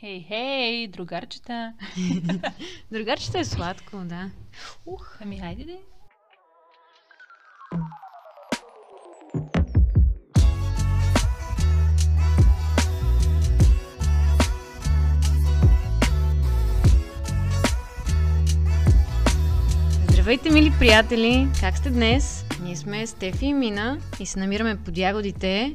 Хей, хей, другарчета. другарчета е сладко, да. Ух, ами хайде де. Здравейте, мили приятели! Как сте днес? Ние сме Стефи и Мина и се намираме под ягодите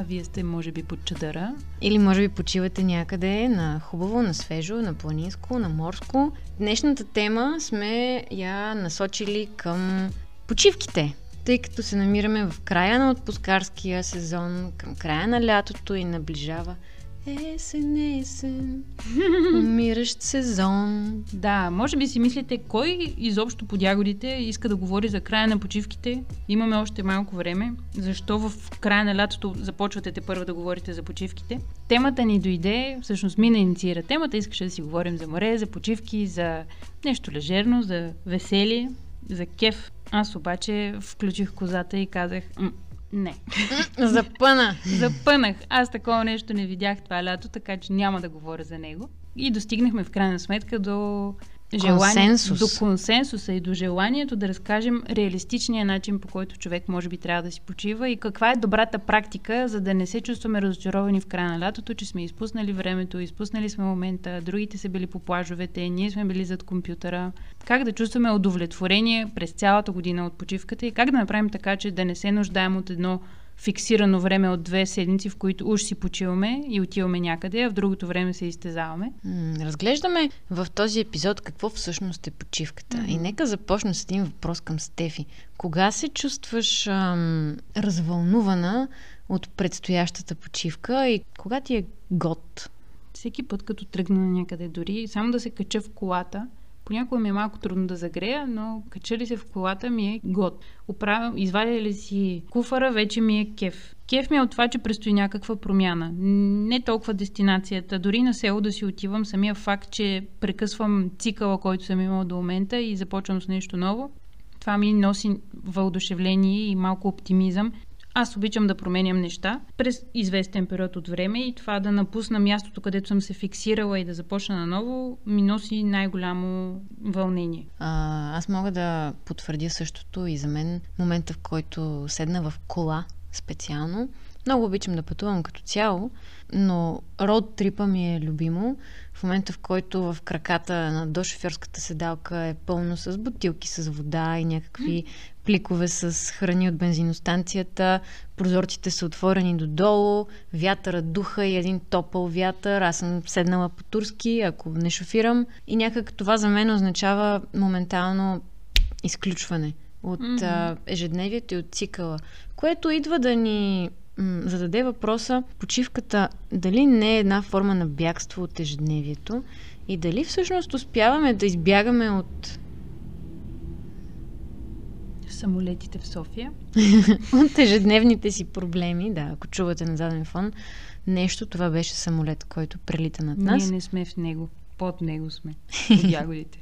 а вие сте, може би, под чадъра. Или може би почивате някъде на хубаво, на свежо, на планинско, на морско. Днешната тема сме я насочили към почивките тъй като се намираме в края на отпускарския сезон, към края на лятото и наближава Есен, есен, умиращ сезон. Да, може би си мислите, кой изобщо под ягодите иска да говори за края на почивките? Имаме още малко време. Защо в края на лятото започвате те първо да говорите за почивките? Темата ни дойде, всъщност мина инициира темата, искаше да си говорим за море, за почивки, за нещо лежерно, за веселие, за кеф. Аз обаче включих козата и казах, не. Запъна. Запънах. Аз такова нещо не видях това лято, така че няма да говоря за него. И достигнахме в крайна сметка до желание, консенсус. до консенсуса и до желанието да разкажем реалистичния начин, по който човек може би трябва да си почива и каква е добрата практика, за да не се чувстваме разочаровани в края на лятото, че сме изпуснали времето, изпуснали сме момента, другите са били по плажовете, ние сме били зад компютъра. Как да чувстваме удовлетворение през цялата година от почивката и как да направим така, че да не се нуждаем от едно фиксирано време от две седмици, в които уж си почиваме и отиваме някъде, а в другото време се изтезаваме. разглеждаме в този епизод какво всъщност е почивката. Mm-hmm. И нека започна с един въпрос към Стефи. Кога се чувстваш ам, развълнувана от предстоящата почивка и кога ти е год? Всеки път, като тръгна на някъде, дори само да се кача в колата, Понякога ми е малко трудно да загрея, но кача ли се в колата ми е год. Оправя, извадя ли си куфара, вече ми е кеф. Кеф ми е от това, че предстои някаква промяна. Не толкова дестинацията. Дори на село да си отивам, самия факт, че прекъсвам цикъла, който съм имала до момента и започвам с нещо ново. Това ми носи въодушевление и малко оптимизъм. Аз обичам да променям неща през известен период от време и това да напусна мястото, където съм се фиксирала и да започна наново, ми носи най-голямо вълнение. А, аз мога да потвърдя същото и за мен момента, в който седна в кола специално. Много обичам да пътувам като цяло, но род трипа ми е любимо. В момента, в който в краката на дошофьорската седалка е пълно с бутилки с вода и някакви пликове с храни от бензиностанцията, прозорците са отворени додолу, вятъра духа и един топъл вятър, аз съм седнала по турски, ако не шофирам. И някак това за мен означава моментално изключване от mm-hmm. а, ежедневието и от цикъла, което идва да ни зададе въпроса почивката дали не е една форма на бягство от ежедневието и дали всъщност успяваме да избягаме от самолетите в София. От ежедневните си проблеми, да, ако чувате на заден фон, нещо, това беше самолет, който прелита над нас. Ние не сме в него, под него сме, под ягодите.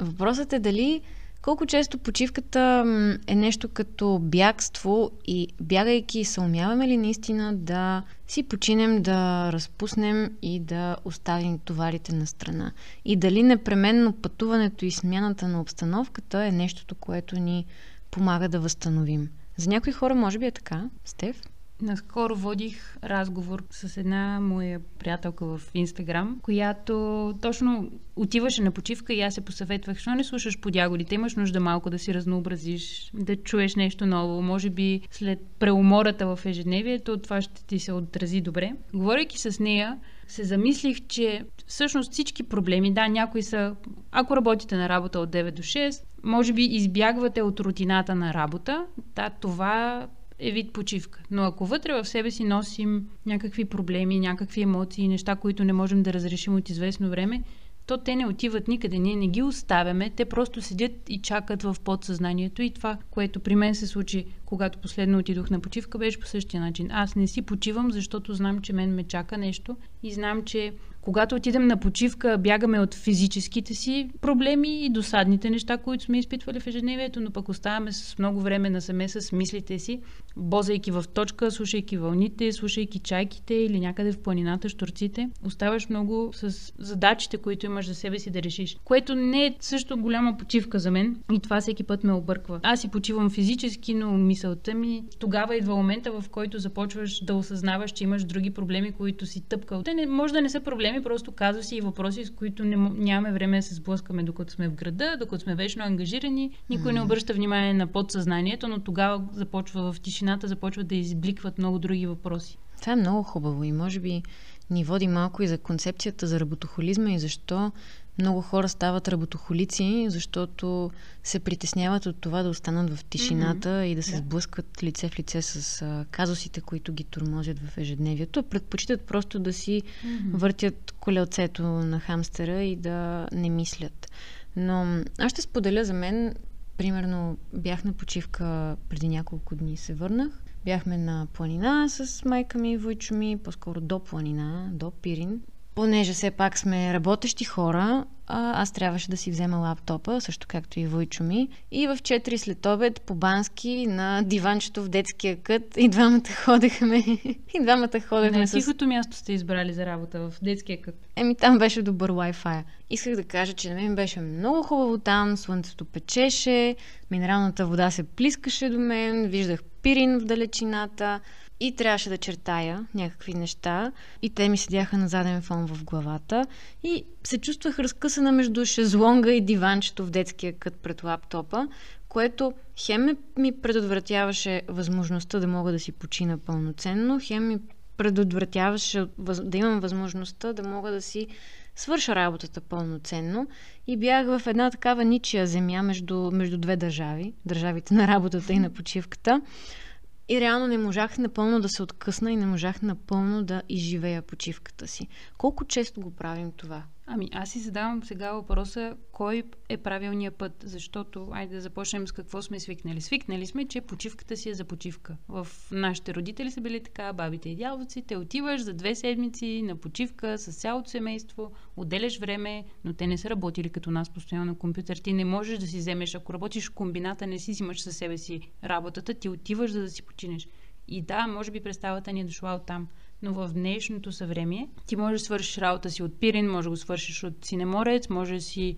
Въпросът е дали колко често почивката е нещо като бягство и бягайки се умяваме ли наистина да си починем, да разпуснем и да оставим товарите на страна? И дали непременно пътуването и смяната на обстановката е нещото, което ни помага да възстановим? За някои хора може би е така, Стев? Наскоро водих разговор с една моя приятелка в Инстаграм, която точно отиваше на почивка и аз се посъветвах, що не слушаш под ягодите, имаш нужда малко да си разнообразиш, да чуеш нещо ново. Може би след преумората в ежедневието това ще ти се отрази добре. Говорейки с нея, се замислих, че всъщност всички проблеми, да, някои са, ако работите на работа от 9 до 6, може би избягвате от рутината на работа. Да, това е вид почивка. Но ако вътре в себе си носим някакви проблеми, някакви емоции, неща, които не можем да разрешим от известно време, то те не отиват никъде. Ние не ги оставяме, те просто седят и чакат в подсъзнанието и това, което при мен се случи, когато последно отидох на почивка, беше по същия начин. Аз не си почивам, защото знам, че мен ме чака нещо и знам, че когато отидем на почивка, бягаме от физическите си проблеми и досадните неща, които сме изпитвали в ежедневието, но пък оставаме с много време насаме с мислите си, бозайки в точка, слушайки вълните, слушайки чайките или някъде в планината, штурците. Оставаш много с задачите, които имаш за себе си да решиш. Което не е също голяма почивка за мен и това всеки път ме обърква. Аз си почивам физически, но мисълта ми тогава идва момента, в който започваш да осъзнаваш, че имаш други проблеми, които си тъпкал. Те не, може да не са проблеми, просто казуси и въпроси, с които не, нямаме време да се сблъскаме докато сме в града, докато сме вечно ангажирани. Никой mm. не обръща внимание на подсъзнанието, но тогава започва в тишината, започват да избликват много други въпроси. Това е много хубаво и може би ни води малко и за концепцията за работохолизма и защо много хора стават работохолици, защото се притесняват от това да останат в тишината mm-hmm. и да се да. сблъскват лице в лице с а, казусите, които ги тормозят в ежедневието. Предпочитат просто да си mm-hmm. въртят колелцето на хамстера и да не мислят. Но аз ще споделя за мен, примерно бях на почивка преди няколко дни, се върнах. Бяхме на планина с майка ми и войчо ми, по-скоро до планина, до Пирин понеже все пак сме работещи хора, а, аз трябваше да си взема лаптопа, също както и Войчо ми. И в 4 след обед по бански на диванчето в детския кът и двамата ходехме. и двамата ходехме с... тихото място сте избрали за работа в детския кът. Еми там беше добър Wi-Fi. Исках да кажа, че на мен беше много хубаво там, слънцето печеше, минералната вода се плискаше до мен, виждах пирин в далечината и трябваше да чертая някакви неща. И те ми седяха на заден фон в главата. И се чувствах разкъсана между шезлонга и диванчето в детския кът пред лаптопа, което хем ми предотвратяваше възможността да мога да си почина пълноценно, хем ми предотвратяваше да имам възможността да мога да си свърша работата пълноценно. И бях в една такава ничия земя между, между две държави, държавите на работата и на почивката. И реално не можах напълно да се откъсна и не можах напълно да изживея почивката си. Колко често го правим това? Ами аз си задавам сега въпроса, кой е правилният път, защото, айде да започнем с какво сме свикнали. Свикнали сме, че почивката си е за почивка. В нашите родители са били така, бабите и дядовци, те отиваш за две седмици на почивка с цялото семейство, отделяш време, но те не са работили като нас постоянно на компютър. Ти не можеш да си вземеш, ако работиш в комбината, не си взимаш със себе си работата, ти отиваш за да си починеш. И да, може би представата ни е дошла от там но в днешното съвремие ти можеш да свършиш работа си от Пирин, може да го свършиш от Синеморец, може да си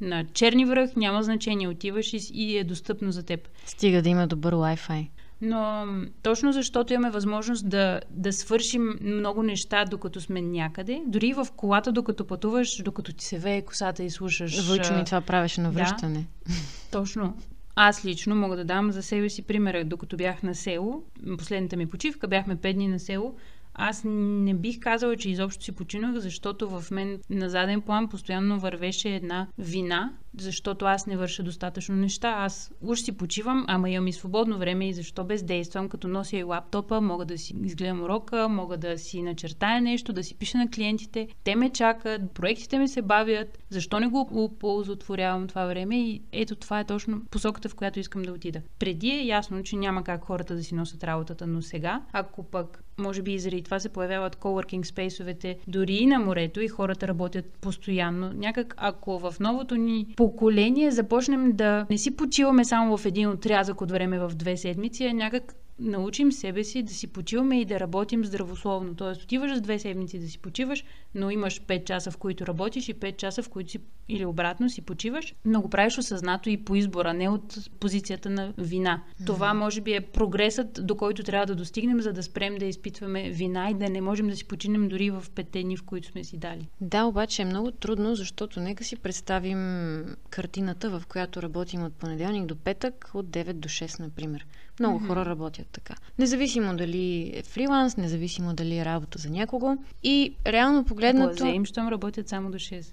на Черни връх, няма значение, отиваш и, и е достъпно за теб. Стига да има добър Wi-Fi. Но точно защото имаме възможност да, да свършим много неща, докато сме някъде, дори в колата, докато пътуваш, докато ти се вее косата и слушаш... Вълчо ми това правеше на връщане. Да, точно. Аз лично мога да дам за себе си примера. Докато бях на село, последната ми почивка, бяхме 5 дни на село, аз не бих казала, че изобщо си починах, защото в мен на заден план постоянно вървеше една вина, защото аз не върша достатъчно неща. Аз уж си почивам, ама имам и свободно време и защо бездействам, като нося и лаптопа, мога да си изгледам урока, мога да си начертая нещо, да си пиша на клиентите. Те ме чакат, проектите ми се бавят, защо не го оползотворявам това време и ето това е точно посоката, в която искам да отида. Преди е ясно, че няма как хората да си носят работата, но сега, ако пък може би и заради това се появяват коворкинг спейсовете дори и на морето и хората работят постоянно. Някак ако в новото ни поколение започнем да не си почиваме само в един отрязък от време в две седмици, а някак научим себе си да си почиваме и да работим здравословно. Тоест, отиваш за две седмици да си почиваш, но имаш 5 часа, в които работиш и 5 часа, в които си или обратно си почиваш, но го правиш осъзнато и по избора, не от позицията на вина. Mm-hmm. Това може би е прогресът, до който трябва да достигнем, за да спрем да изпитваме вина и да не можем да си починем дори в петте дни, в които сме си дали. Да, обаче е много трудно, защото нека си представим картината, в която работим от понеделник до петък, от 9 до 6, например. Много mm-hmm. хора работят така. Независимо дали е фриланс, независимо дали е работа за някого. И реално погледнато... Глазе им, щом работят само до 6.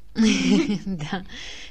да.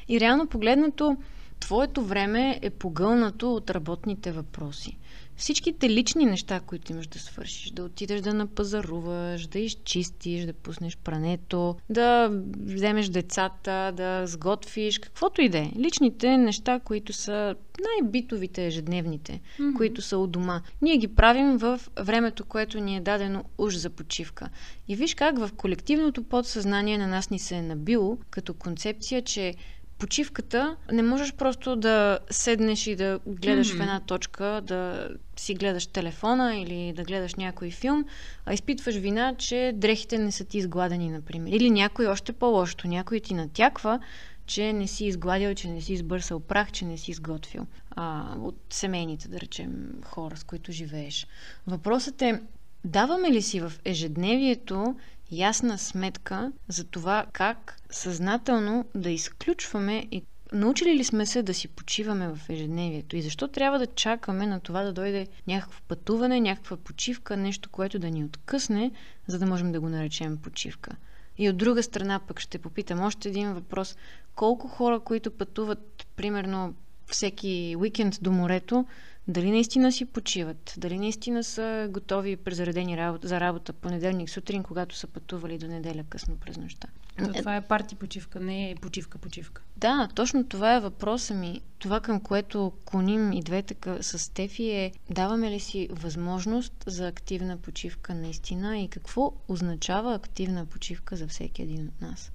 И реално погледнато твоето време е погълнато от работните въпроси всичките лични неща, които имаш да свършиш, да отидеш да напазаруваш, да изчистиш, да пуснеш прането, да вземеш децата, да сготвиш, каквото и да е. Личните неща, които са най-битовите, ежедневните, mm-hmm. които са у дома. Ние ги правим в времето, което ни е дадено уж за почивка. И виж как в колективното подсъзнание на нас ни се е набило като концепция, че почивката не можеш просто да седнеш и да гледаш mm-hmm. в една точка, да си гледаш телефона или да гледаш някой филм, а изпитваш вина, че дрехите не са ти изгладени, например. Или някой още по-лошо, някой ти натяква, че не си изгладил, че не си избърсал прах, че не си изготвил а, от семейните, да речем, хора, с които живееш. Въпросът е, даваме ли си в ежедневието ясна сметка за това как съзнателно да изключваме и Научили ли сме се да си почиваме в ежедневието и защо трябва да чакаме на това да дойде някакво пътуване, някаква почивка, нещо, което да ни откъсне, за да можем да го наречем почивка? И от друга страна пък ще попитам още един въпрос. Колко хора, които пътуват примерно всеки уикенд до морето, дали наистина си почиват, дали наистина са готови презаредени работа, за работа понеделник сутрин, когато са пътували до неделя късно през нощта. То, това е парти почивка, не е почивка-почивка. Да, точно това е въпроса ми. Това към което клоним и двете с Тефи е даваме ли си възможност за активна почивка наистина и какво означава активна почивка за всеки един от нас.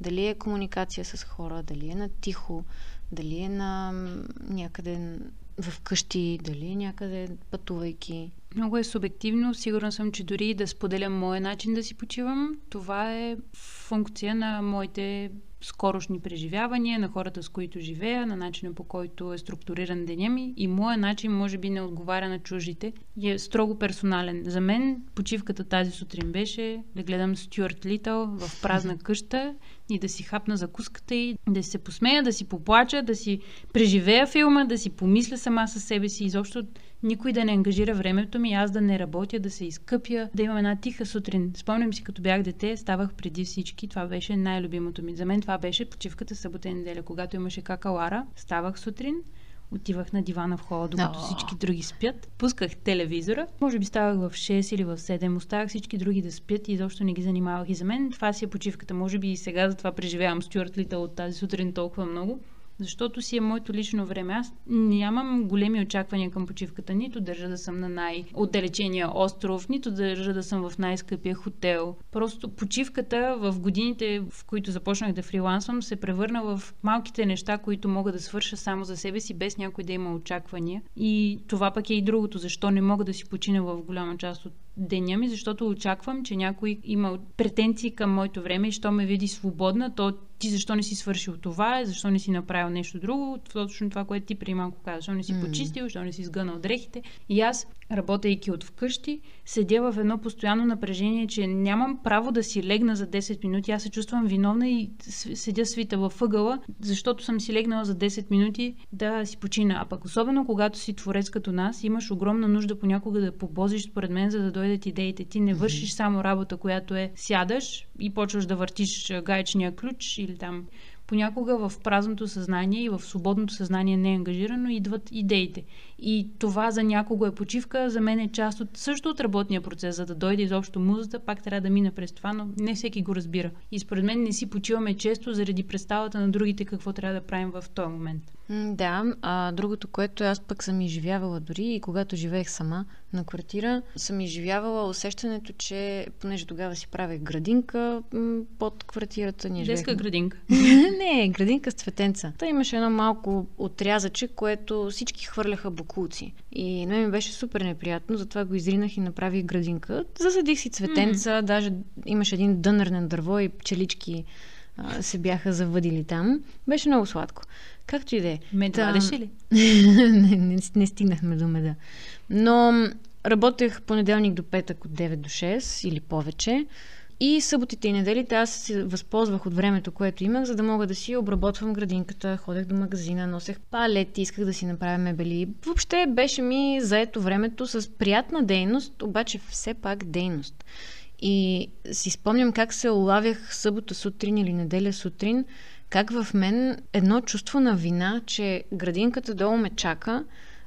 Дали е комуникация с хора, дали е на тихо, дали е на някъде в къщи, дали някъде пътувайки. Много е субективно. Сигурна съм, че дори да споделям моя начин да си почивам, това е функция на моите скорошни преживявания, на хората, с които живея, на начина по който е структуриран деня ми и моя начин може би не отговаря на чужите е строго персонален. За мен почивката тази сутрин беше да гледам Стюарт Литъл в празна къща и да си хапна закуската и да се посмея, да си поплача, да си преживея филма, да си помисля сама със себе си. Изобщо никой да не ангажира времето ми, аз да не работя, да се изкъпя, да имам една тиха сутрин. Спомням си, като бях дете, ставах преди всички. Това беше най-любимото ми. За мен това беше почивката събота и неделя. Когато имаше какалара, ставах сутрин, отивах на дивана в хола, докато oh. всички други спят. Пусках телевизора. Може би ставах в 6 или в 7. Оставах всички други да спят и изобщо не ги занимавах. И за мен това си е почивката. Може би и сега затова преживявам Стюарт Литъл от тази сутрин толкова много защото си е моето лично време. Аз нямам големи очаквания към почивката. Нито държа да съм на най-отдалечения остров, нито държа да съм в най-скъпия хотел. Просто почивката в годините, в които започнах да фрилансвам, се превърна в малките неща, които мога да свърша само за себе си, без някой да има очаквания. И това пък е и другото. Защо не мога да си почина в голяма част от деня ми, защото очаквам, че някой има претенции към моето време и що ме види свободна, то ти защо не си свършил това, защо не си направил нещо друго, точно това, което ти преди малко каза, защо не си mm. почистил, защо не си сгънал дрехите. И аз, работейки от вкъщи, седя в едно постоянно напрежение, че нямам право да си легна за 10 минути. Аз се чувствам виновна и седя свита във ъгъла, защото съм си легнала за 10 минути да си почина. А пък особено когато си творец като нас, имаш огромна нужда понякога да побозиш според мен, за да дойдат идеите. Ти не вършиш само работа, която е сядаш и почваш да въртиш гаечния ключ или там понякога в празното съзнание и в свободното съзнание не е ангажирано идват идеите. И това за някого е почивка, за мен е част от също от работния процес, за да дойде изобщо музата, пак трябва да мина през това, но не всеки го разбира. И според мен не си почиваме често заради представата на другите какво трябва да правим в този момент. Да, а другото, което аз пък съм изживявала дори и когато живеех сама на квартира, съм изживявала усещането, че понеже тогава си правех градинка под квартирата. Ние Детска живеехме... градинка. Не, градинка с цветенца. Та имаше едно малко отрязъче, което всички хвърляха буклуци. И на ми беше супер неприятно, затова го изринах и направих градинка. Засадих си цветенца, mm. даже имаше един дънър на дърво и пчелички а, се бяха завъдили там. Беше много сладко. Както и да е. Мед вадеше ли? не, не, не стигнахме до меда. Но работех понеделник до петък от 9 до 6 или повече. И съботите и неделите аз се възползвах от времето, което имах, за да мога да си обработвам градинката, ходех до магазина, носех палети, исках да си направя мебели. Въобще беше ми заето времето с приятна дейност, обаче все пак дейност. И си спомням как се улавях събота сутрин или неделя сутрин, как в мен едно чувство на вина, че градинката долу ме чака,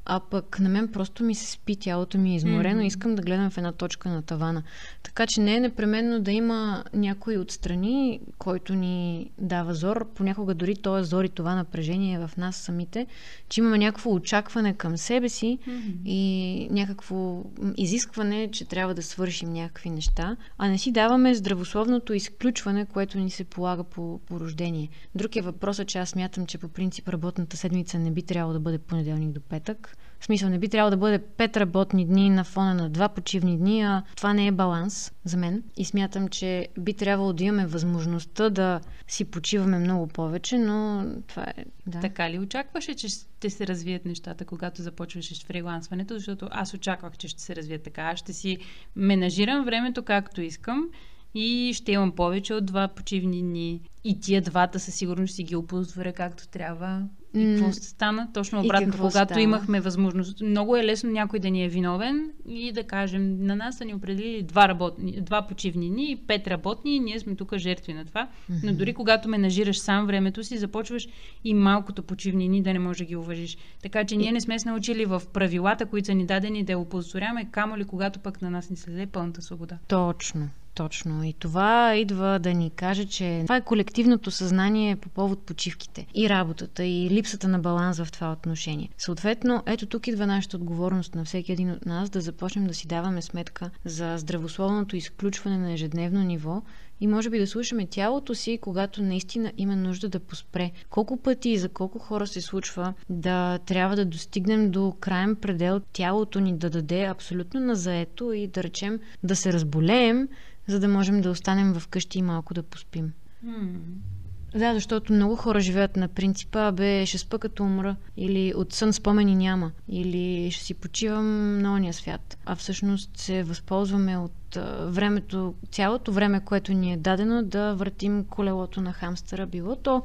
а пък на мен просто ми се спи, тялото ми е изморено, mm-hmm. искам да гледам в една точка на тавана. Така че не е непременно да има някой отстрани, който ни дава зор. Понякога дори този зор и това напрежение е в нас самите, че имаме някакво очакване към себе си mm-hmm. и някакво изискване, че трябва да свършим някакви неща, а не си даваме здравословното изключване, което ни се полага по, по рождение. Друг е въпросът, че аз смятам, че по принцип работната седмица не би трябвало да бъде понеделник до петък в смисъл, не би трябвало да бъде 5 работни дни на фона на 2 почивни дни, а това не е баланс за мен. И смятам, че би трябвало да имаме възможността да си почиваме много повече, но това е... Да. Така ли очакваше, че ще се развият нещата, когато започваш с фрилансването? Защото аз очаквах, че ще се развият така. Аз ще си менажирам времето както искам и ще имам повече от два почивни дни. И тия двата със сигурност си ги оползотворя както трябва. И какво стана? Точно обратно, когато стана? имахме възможност. Много е лесно някой да ни е виновен и да кажем, на нас са ни определили два, работни, два почивни дни и пет работни и ние сме тук жертви на това. Mm-hmm. Но дори когато менажираш сам времето си, започваш и малкото почивни дни да не можеш да ги уважиш. Така че ние не сме се научили в правилата, които са ни дадени да я опозоряваме, камо ли когато пък на нас ни се даде пълната свобода. Точно. Точно. И това идва да ни каже, че това е колективното съзнание по повод почивките и работата и липсата на баланс в това отношение. Съответно, ето тук идва нашата отговорност на всеки един от нас да започнем да си даваме сметка за здравословното изключване на ежедневно ниво и може би да слушаме тялото си, когато наистина има нужда да поспре. Колко пъти и за колко хора се случва да трябва да достигнем до крайен предел тялото ни да даде абсолютно на заето и да речем да се разболеем, за да можем да останем вкъщи и малко да поспим. Mm. Да, защото много хора живеят на принципа, бе, ще спа като умра, или от сън спомени няма, или ще си почивам на ония свят. А всъщност се възползваме от времето, цялото време, което ни е дадено да въртим колелото на хамстера, било то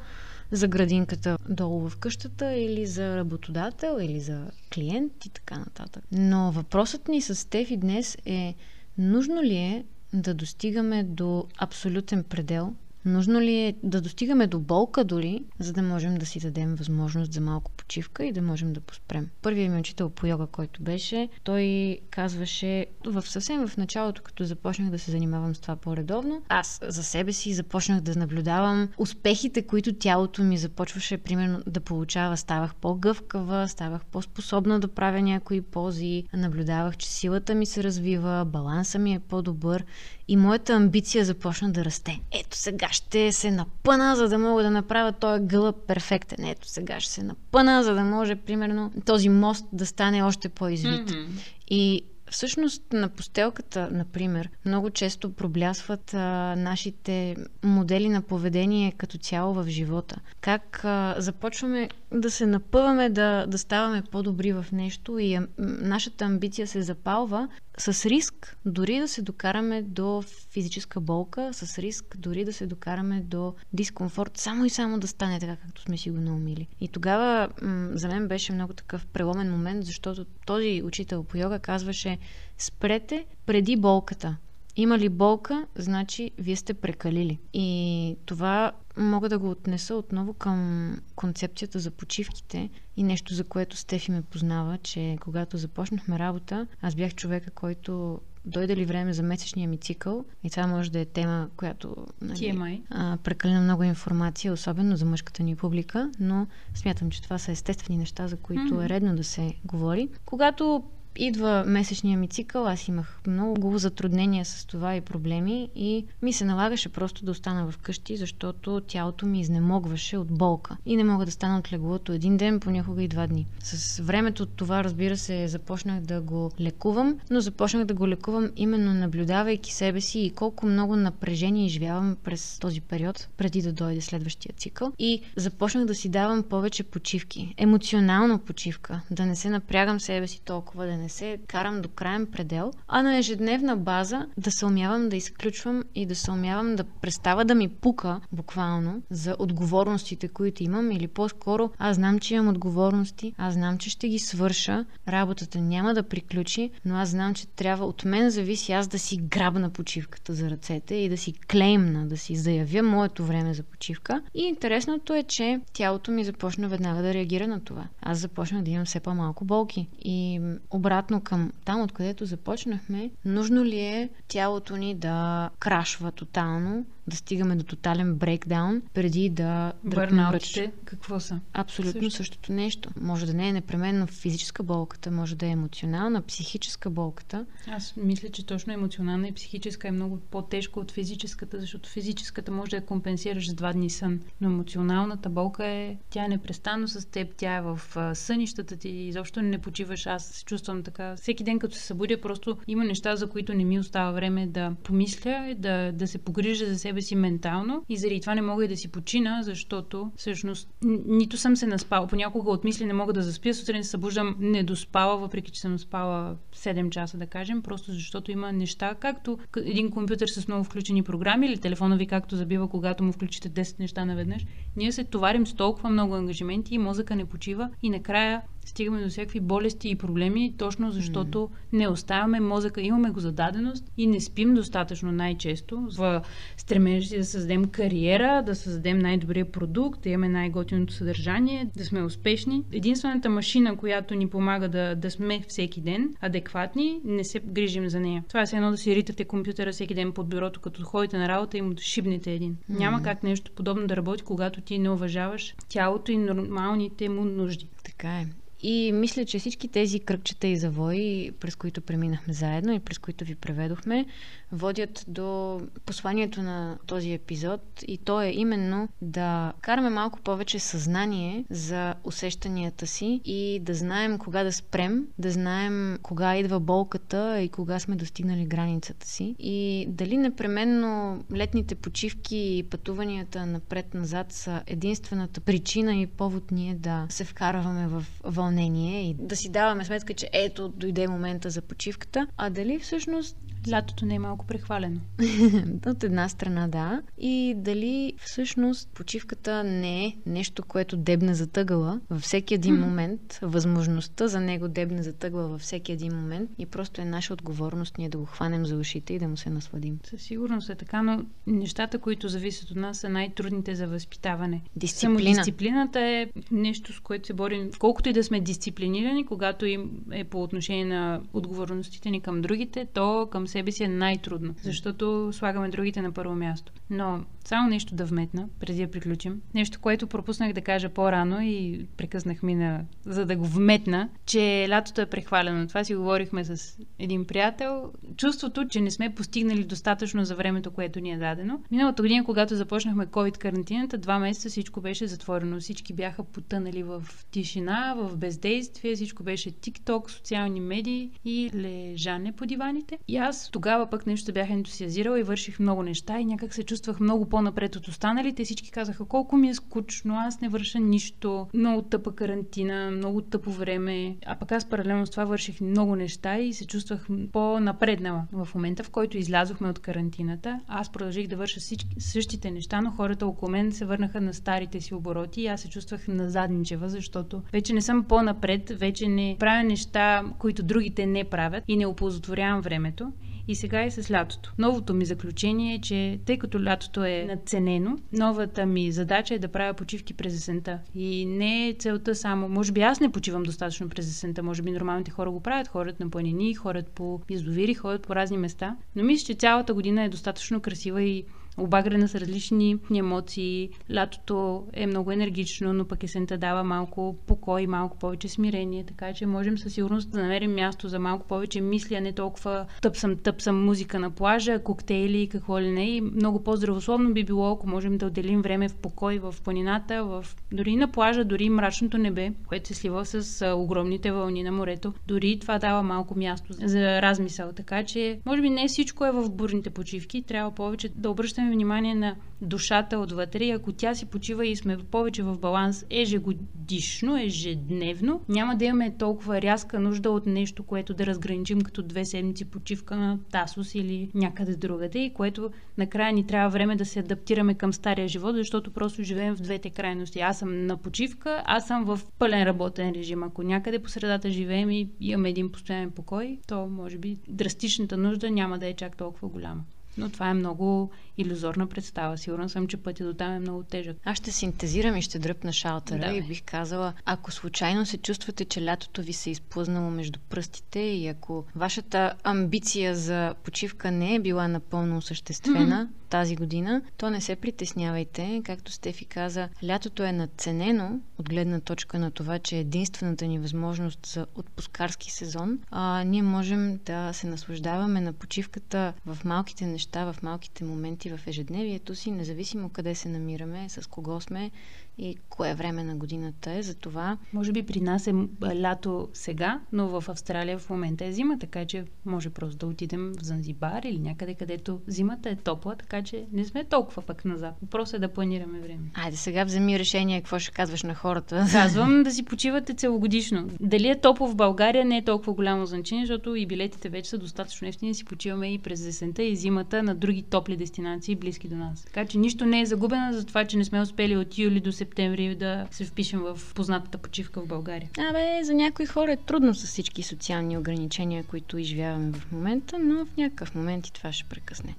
за градинката долу в къщата или за работодател или за клиент и така нататък. Но въпросът ни с Стефи днес е нужно ли е да достигаме до абсолютен предел Нужно ли е да достигаме до болка дори, за да можем да си дадем възможност за малко почивка и да можем да поспрем? Първият ми учител по йога, който беше, той казваше в съвсем в началото, като започнах да се занимавам с това по-редовно, аз за себе си започнах да наблюдавам успехите, които тялото ми започваше примерно да получава. Ставах по-гъвкава, ставах по-способна да правя някои пози, наблюдавах, че силата ми се развива, баланса ми е по-добър и моята амбиция започна да расте. Ето сега ще се напъна, за да мога да направя този гълъб перфектен. Ето сега ще се напъна, за да може, примерно, този мост да стане още по-извит. Mm-hmm. И Всъщност на постелката, например, много често проблясват а, нашите модели на поведение като цяло в живота. Как а, започваме да се напъваме, да, да ставаме по-добри в нещо и а, нашата амбиция се запалва с риск дори да се докараме до физическа болка, с риск дори да се докараме до дискомфорт, само и само да стане така, както сме си го наумили. И тогава м- за мен беше много такъв преломен момент, защото този учител по йога казваше спрете преди болката. Има ли болка, значи вие сте прекалили. И това мога да го отнеса отново към концепцията за почивките и нещо, за което Стефи ме познава, че когато започнахме работа, аз бях човека, който дойде ли време за месечния ми цикъл, и това може да е тема, която нали, а, прекалено много информация, особено за мъжката ни публика, но смятам, че това са естествени неща, за които mm-hmm. е редно да се говори. Когато идва месечния ми цикъл, аз имах много затруднения с това и проблеми и ми се налагаше просто да остана вкъщи, защото тялото ми изнемогваше от болка. И не мога да стана от леглото един ден, понякога и два дни. С времето това, разбира се, започнах да го лекувам, но започнах да го лекувам именно наблюдавайки себе си и колко много напрежение изживявам през този период, преди да дойде следващия цикъл. И започнах да си давам повече почивки. Емоционално почивка. Да не се напрягам себе си толкова, да не се карам до крайен предел, а на ежедневна база да се умявам да изключвам и да се умявам да престава да ми пука буквално за отговорностите, които имам или по-скоро аз знам, че имам отговорности, аз знам, че ще ги свърша, работата няма да приключи, но аз знам, че трябва от мен зависи аз да си грабна почивката за ръцете и да си клеймна, да си заявя моето време за почивка. И интересното е, че тялото ми започна веднага да реагира на това. Аз започнах да имам все по-малко болки. И обратно към там, откъдето започнахме, нужно ли е тялото ни да крашва тотално, да стигаме до тотален брейкдаун, преди да Бърнаутите какво са? Абсолютно Също. същото нещо. Може да не е непременно физическа болката, може да е емоционална, психическа болката. Аз мисля, че точно емоционална и психическа е много по-тежко от физическата, защото физическата може да я компенсираш с два дни сън, но емоционалната болка е, тя е непрестанно с теб, тя е в сънищата ти, изобщо не почиваш. Аз се чувствам така. Всеки ден, като се събудя, просто има неща, за които не ми остава време да помисля, да, да се погрижа за себе си ментално и заради това не мога и да си почина, защото всъщност нито съм се наспала. Понякога от мисли не мога да заспя, сутрин се събуждам недоспала, въпреки че съм спала 7 часа, да кажем, просто защото има неща, както един компютър с много включени програми или телефона ви както забива, когато му включите 10 неща наведнъж. Ние се товарим с толкова много ангажименти и мозъка не почива и накрая стигаме до всякакви болести и проблеми, точно защото mm. не оставяме мозъка, имаме го зададеност и не спим достатъчно най-често в стремежа си да създадем кариера, да създадем най-добрия продукт, да имаме най-готиното съдържание, да сме успешни. Единствената машина, която ни помага да, да сме всеки ден адекватни, не се грижим за нея. Това е едно да си ритате компютъра всеки ден под бюрото, като ходите на работа и му шибнете един. Mm. Няма как нещо подобно да работи, когато ти не уважаваш тялото и нормалните му нужди. Така е. И мисля, че всички тези кръгчета и завои, през които преминахме заедно и през които ви преведохме, водят до посланието на този епизод и то е именно да караме малко повече съзнание за усещанията си и да знаем кога да спрем, да знаем кога идва болката и кога сме достигнали границата си. И дали непременно летните почивки и пътуванията напред-назад са единствената причина и повод ние да се вкарваме в вълнение и да си даваме сметка, че ето дойде момента за почивката, а дали всъщност Лятото не е малко прехвалено. От една страна, да. И дали всъщност почивката не е нещо, което дебне затъгала във всеки един момент, възможността за него дебне затъгла във всеки един момент и просто е наша отговорност ние да го хванем за ушите и да му се насладим. Със сигурност е така, но нещата, които зависят от нас, са най-трудните за възпитаване. Дисциплина. Самодисциплината е нещо, с което се борим. Колкото и да сме дисциплинирани, когато им е по отношение на отговорностите ни към другите, то към себе си е най-трудно, защото слагаме другите на първо място. Но само нещо да вметна, преди да приключим. Нещо, което пропуснах да кажа по-рано и прекъснах мина, за да го вметна, че лятото е прехвалено. Това си говорихме с един приятел. Чувството, че не сме постигнали достатъчно за времето, което ни е дадено. Миналата година, когато започнахме COVID карантината, два месеца всичко беше затворено. Всички бяха потънали в тишина, в бездействие, всичко беше TikTok, социални медии и лежане по диваните. И аз тогава пък нещо бях ентусиазирала и върших много неща и някак се чувствах много по-напред от останалите. Всички казаха колко ми е скучно, аз не върша нищо, много тъпа карантина, много тъпо време. А пък аз паралелно с това върших много неща и се чувствах по-напреднала. В момента, в който излязохме от карантината, аз продължих да върша всички, същите неща, но хората около мен се върнаха на старите си обороти и аз се чувствах назадничева, защото вече не съм по-напред, вече не правя неща, които другите не правят и не оползотворявам времето. И сега е с лятото. Новото ми заключение е, че тъй като лятото е надценено, новата ми задача е да правя почивки през есента. И не е целта само. Може би аз не почивам достатъчно през есента, може би нормалните хора го правят, ходят на планини, ходят по язовири, ходят по разни места. Но мисля, че цялата година е достатъчно красива и обагрена с различни емоции. Лятото е много енергично, но пък есента дава малко покой, малко повече смирение, така че можем със сигурност да намерим място за малко повече мисли, а не толкова тъп съм, тъп съм музика на плажа, коктейли и какво ли не. И много по-здравословно би било, ако можем да отделим време в покой, в планината, в дори на плажа, дори мрачното небе, което се слива с огромните вълни на морето. Дори това дава малко място за размисъл. Така че, може би не всичко е в бурните почивки, трябва повече да обръщаме обръщаме внимание на душата отвътре и ако тя си почива и сме повече в баланс ежегодишно, ежедневно, няма да имаме толкова рязка нужда от нещо, което да разграничим като две седмици почивка на Тасос или някъде другаде и което накрая ни трябва време да се адаптираме към стария живот, защото просто живеем в двете крайности. Аз съм на почивка, аз съм в пълен работен режим. Ако някъде по средата живеем и имаме един постоянен покой, то може би драстичната нужда няма да е чак толкова голяма. Но това е много иллюзорна представа. Сигурна съм, че пътя до там е много тежък. Аз ще синтезирам и ще дръпна шалтера Да, и бих казала, ако случайно се чувствате, че лятото ви се е изплъзнало между пръстите и ако вашата амбиция за почивка не е била напълно осъществена тази година, то не се притеснявайте. Както Стефи каза, лятото е надценено от гледна точка на това, че е единствената ни възможност за отпускарски сезон. А, ние можем да се наслаждаваме на почивката в малките неща, в малките моменти в ежедневието си, независимо къде се намираме, с кого сме и кое време на годината е. Затова Може би при нас е лято сега, но в Австралия в момента е зима, така че може просто да отидем в Занзибар или някъде, където зимата е топла, така че не сме толкова пък назад. Въпросът е да планираме време. Айде сега вземи решение какво ще казваш на хората. Казвам да си почивате целогодишно. Дали е топло в България не е толкова голямо значение, защото и билетите вече са достатъчно ефтини, си почиваме и през есента и зимата на други топли дестинации близки до нас. Така че нищо не е загубено за това, че не сме успели от юли до септември да се впишем в познатата почивка в България. Абе, за някои хора е трудно с всички социални ограничения, които изживяваме в момента, но в някакъв момент и това ще прекъсне.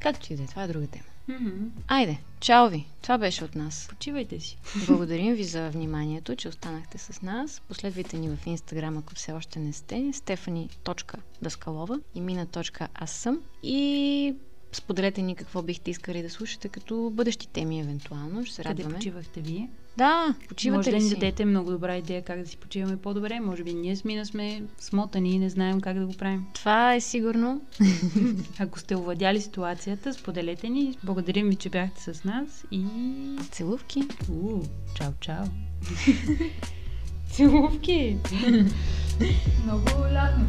Както и да е, това е друга тема. Мгм. Айде, чао ви! Това беше от нас. Почивайте си. Благодарим ви за вниманието, че останахте с нас. Последвайте ни в Инстаграм, ако все още не сте. Стефани.даскалова и мина.аз съм. И споделете ни какво бихте искали да слушате като бъдещи теми, евентуално. Ще се Къде радваме. почивахте вие? Да, почивате Може да ли ни си? дадете много добра идея как да си почиваме по-добре. Може би ние с Мина сме смотани и не знаем как да го правим. Това е сигурно. Ако сте овладяли ситуацията, споделете ни. Благодарим ви, че бяхте с нас и... Целувки! У, чао, чао! Целувки! Много лятно!